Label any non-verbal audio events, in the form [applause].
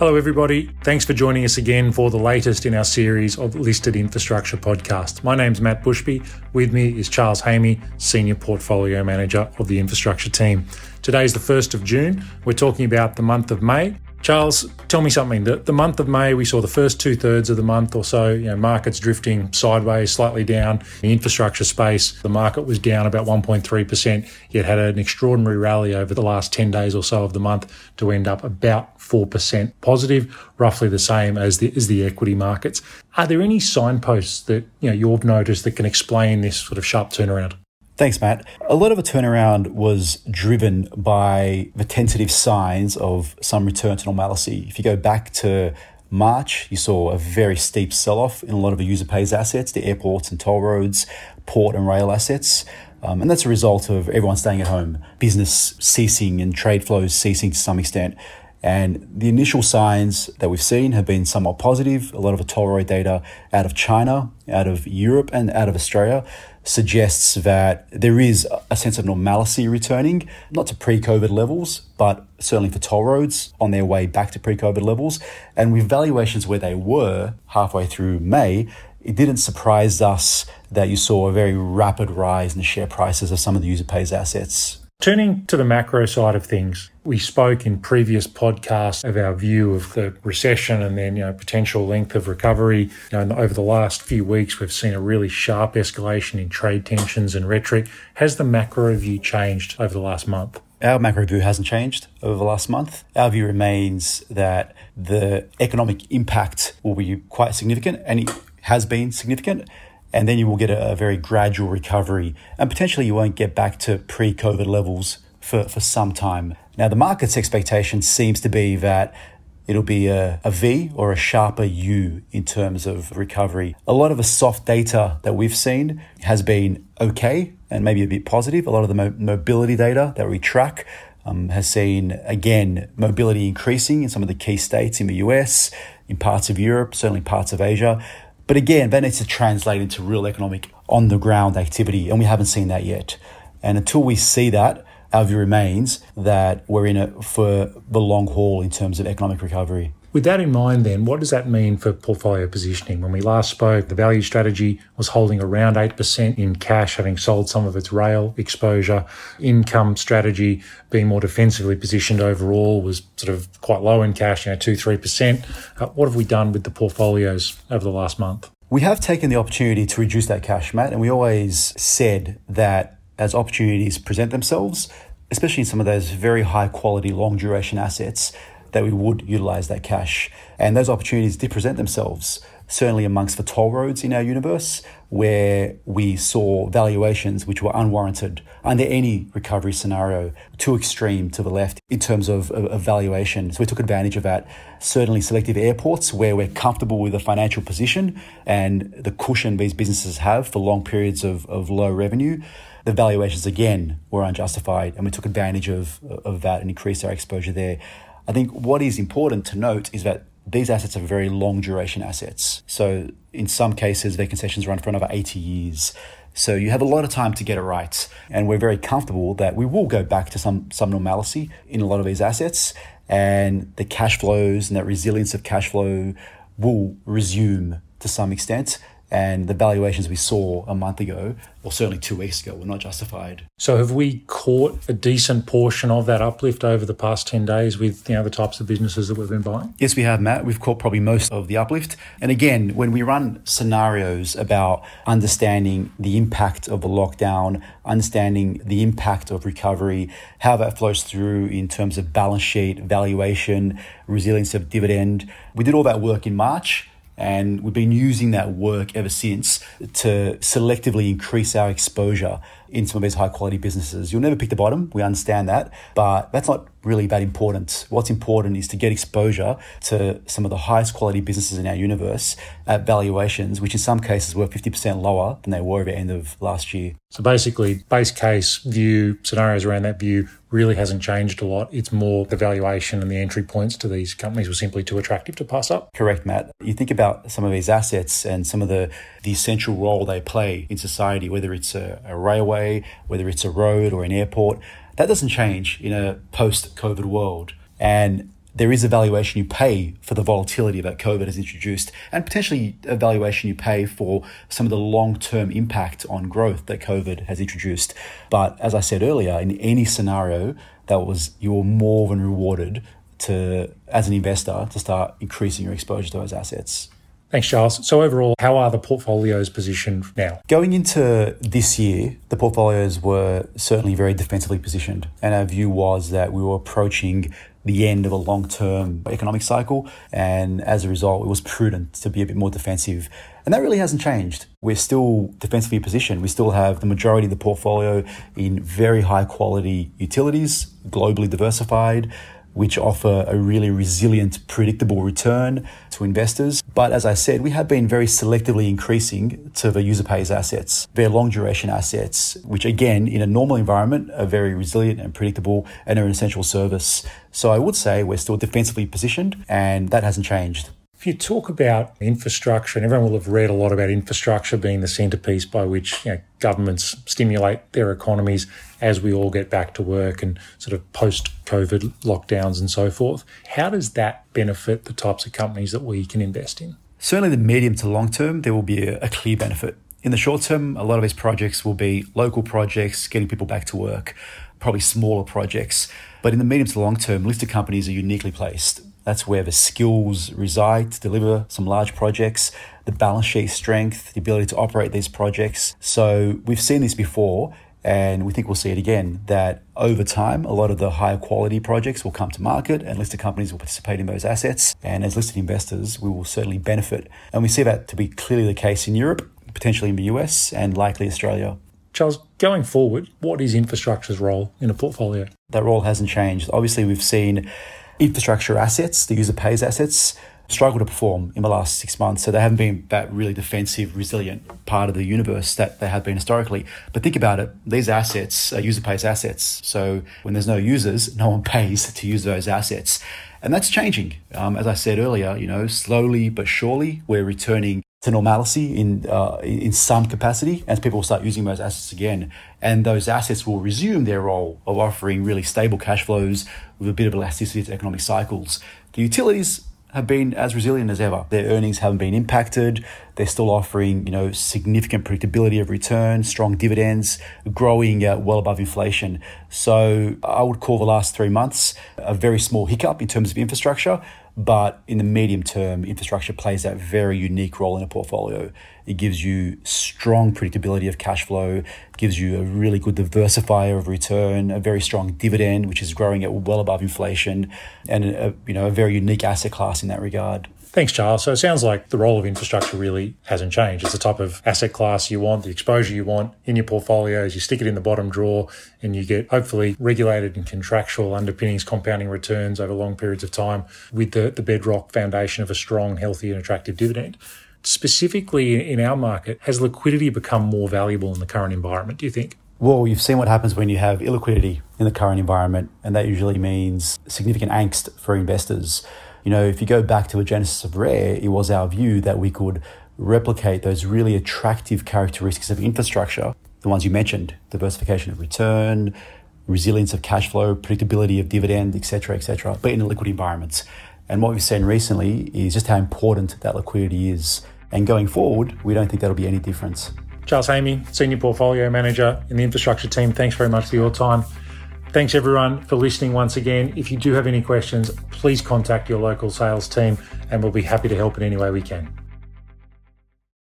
Hello, everybody. Thanks for joining us again for the latest in our series of listed infrastructure podcasts. My name's Matt Bushby. With me is Charles Hamieh, Senior Portfolio Manager of the infrastructure team. Today's the 1st of June. We're talking about the month of May. Charles, tell me something. The, the month of May, we saw the first two thirds of the month or so, you know, markets drifting sideways, slightly down. The infrastructure space, the market was down about 1.3%, yet had an extraordinary rally over the last 10 days or so of the month to end up about 4% positive, roughly the same as the, as the equity markets. Are there any signposts that, you know, you've noticed that can explain this sort of sharp turnaround? Thanks, Matt. A lot of a turnaround was driven by the tentative signs of some return to normalcy. If you go back to March, you saw a very steep sell off in a lot of the user pays assets, the airports and toll roads, port and rail assets. Um, and that's a result of everyone staying at home, business ceasing and trade flows ceasing to some extent. And the initial signs that we've seen have been somewhat positive. A lot of the toll road data out of China, out of Europe, and out of Australia suggests that there is a sense of normalcy returning, not to pre COVID levels, but certainly for toll roads on their way back to pre COVID levels. And with valuations where they were halfway through May, it didn't surprise us that you saw a very rapid rise in the share prices of some of the user pays assets Turning to the macro side of things, we spoke in previous podcasts of our view of the recession and then you know potential length of recovery. You know, over the last few weeks, we've seen a really sharp escalation in trade tensions and rhetoric. Has the macro view changed over the last month? Our macro view hasn't changed over the last month. Our view remains that the economic impact will be quite significant, and it has been significant and then you will get a, a very gradual recovery, and potentially you won't get back to pre COVID levels for, for some time. Now, the market's expectation seems to be that it'll be a, a V or a sharper U in terms of recovery. A lot of the soft data that we've seen has been okay and maybe a bit positive. A lot of the mo- mobility data that we track um, has seen, again, mobility increasing in some of the key states in the US, in parts of Europe, certainly parts of Asia. But again, that needs to translate into real economic on the ground activity, and we haven't seen that yet. And until we see that, our view remains that we're in it for the long haul in terms of economic recovery. With that in mind, then, what does that mean for portfolio positioning? When we last spoke, the value strategy was holding around 8% in cash, having sold some of its rail exposure. Income strategy being more defensively positioned overall was sort of quite low in cash, you know, 2 3%. Uh, what have we done with the portfolios over the last month? We have taken the opportunity to reduce that cash, Matt, and we always said that as opportunities present themselves, especially in some of those very high quality, long duration assets, that we would utilize that cash. And those opportunities did present themselves, certainly amongst the toll roads in our universe, where we saw valuations which were unwarranted under any recovery scenario, too extreme to the left in terms of, of, of valuation. So we took advantage of that. Certainly, selective airports where we're comfortable with the financial position and the cushion these businesses have for long periods of, of low revenue the valuations again were unjustified and we took advantage of, of that and increased our exposure there. I think what is important to note is that these assets are very long duration assets. So in some cases, their concessions run for another 80 years. So you have a lot of time to get it right. And we're very comfortable that we will go back to some, some normalcy in a lot of these assets. And the cash flows and that resilience of cash flow will resume to some extent and the valuations we saw a month ago, or certainly two weeks ago, were not justified. So, have we caught a decent portion of that uplift over the past 10 days with you know, the types of businesses that we've been buying? Yes, we have, Matt. We've caught probably most of the uplift. And again, when we run scenarios about understanding the impact of the lockdown, understanding the impact of recovery, how that flows through in terms of balance sheet, valuation, resilience of dividend, we did all that work in March and we've been using that work ever since to selectively increase our exposure in some of these high quality businesses. You'll never pick the bottom, we understand that, but that's not really that important. What's important is to get exposure to some of the highest quality businesses in our universe at valuations, which in some cases were 50% lower than they were at the end of last year. So basically, base case view, scenarios around that view really hasn't changed a lot. It's more the valuation and the entry points to these companies were simply too attractive to pass up. Correct, Matt. You think about some of these assets and some of the, the essential role they play in society, whether it's a, a railway, whether it's a road or an airport, that doesn't change in a post COVID world. And there is a valuation you pay for the volatility that COVID has introduced, and potentially a valuation you pay for some of the long term impact on growth that COVID has introduced. But as I said earlier, in any scenario, that was you're more than rewarded to as an investor to start increasing your exposure to those assets. Thanks, Charles. So, overall, how are the portfolios positioned now? Going into this year, the portfolios were certainly very defensively positioned. And our view was that we were approaching the end of a long term economic cycle. And as a result, it was prudent to be a bit more defensive. And that really hasn't changed. We're still defensively positioned. We still have the majority of the portfolio in very high quality utilities, globally diversified which offer a really resilient, predictable return to investors. But as I said, we have been very selectively increasing to the user pays assets. They're long duration assets, which again, in a normal environment, are very resilient and predictable and are an essential service. So I would say we're still defensively positioned and that hasn't changed. If you talk about infrastructure, and everyone will have read a lot about infrastructure being the centerpiece by which you know, governments stimulate their economies as we all get back to work and sort of post COVID lockdowns and so forth. How does that benefit the types of companies that we can invest in? Certainly, the medium to long term, there will be a, a clear benefit. In the short term, a lot of these projects will be local projects, getting people back to work, probably smaller projects. But in the medium to long term, listed companies are uniquely placed that's where the skills reside to deliver some large projects, the balance sheet strength, the ability to operate these projects. So we've seen this before and we think we'll see it again that over time, a lot of the higher quality projects will come to market and listed companies will participate in those assets. And as listed investors, we will certainly benefit. And we see that to be clearly the case in Europe, potentially in the US, and likely Australia. Charles, going forward, what is infrastructure's role in a portfolio? That role hasn't changed. Obviously, we've seen infrastructure assets, the user pays assets, struggle to perform in the last six months. So they haven't been that really defensive, resilient part of the universe that they have been historically. But think about it, these assets are user pays assets. So when there's no users, [laughs] no one pays to use those assets. And that's changing. Um, as I said earlier, you know, slowly but surely, we're returning to normalcy in uh, in some capacity as people start using those assets again. And those assets will resume their role of offering really stable cash flows with a bit of elasticity to economic cycles. The utilities have been as resilient as ever. Their earnings haven't been impacted. They're still offering you know significant predictability of return strong dividends growing uh, well above inflation. So i would call the last 3 months a very small hiccup in terms of infrastructure but in the medium term, infrastructure plays that very unique role in a portfolio. It gives you strong predictability of cash flow, gives you a really good diversifier of return, a very strong dividend, which is growing at well above inflation, and a, you know a very unique asset class in that regard. Thanks, Charles. So it sounds like the role of infrastructure really hasn't changed. It's the type of asset class you want, the exposure you want in your portfolios. You stick it in the bottom drawer and you get hopefully regulated and contractual underpinnings, compounding returns over long periods of time with the, the bedrock foundation of a strong, healthy, and attractive dividend. Specifically in our market, has liquidity become more valuable in the current environment, do you think? Well, you've seen what happens when you have illiquidity in the current environment, and that usually means significant angst for investors. You know, if you go back to the genesis of Rare, it was our view that we could replicate those really attractive characteristics of infrastructure, the ones you mentioned, diversification of return, resilience of cash flow, predictability of dividend, etc., etc., but in liquid environments. And what we've seen recently is just how important that liquidity is. And going forward, we don't think that'll be any difference. Charles Hamieh, Senior Portfolio Manager in the Infrastructure team, thanks very much for your time. Thanks everyone for listening once again. If you do have any questions, please contact your local sales team and we'll be happy to help in any way we can.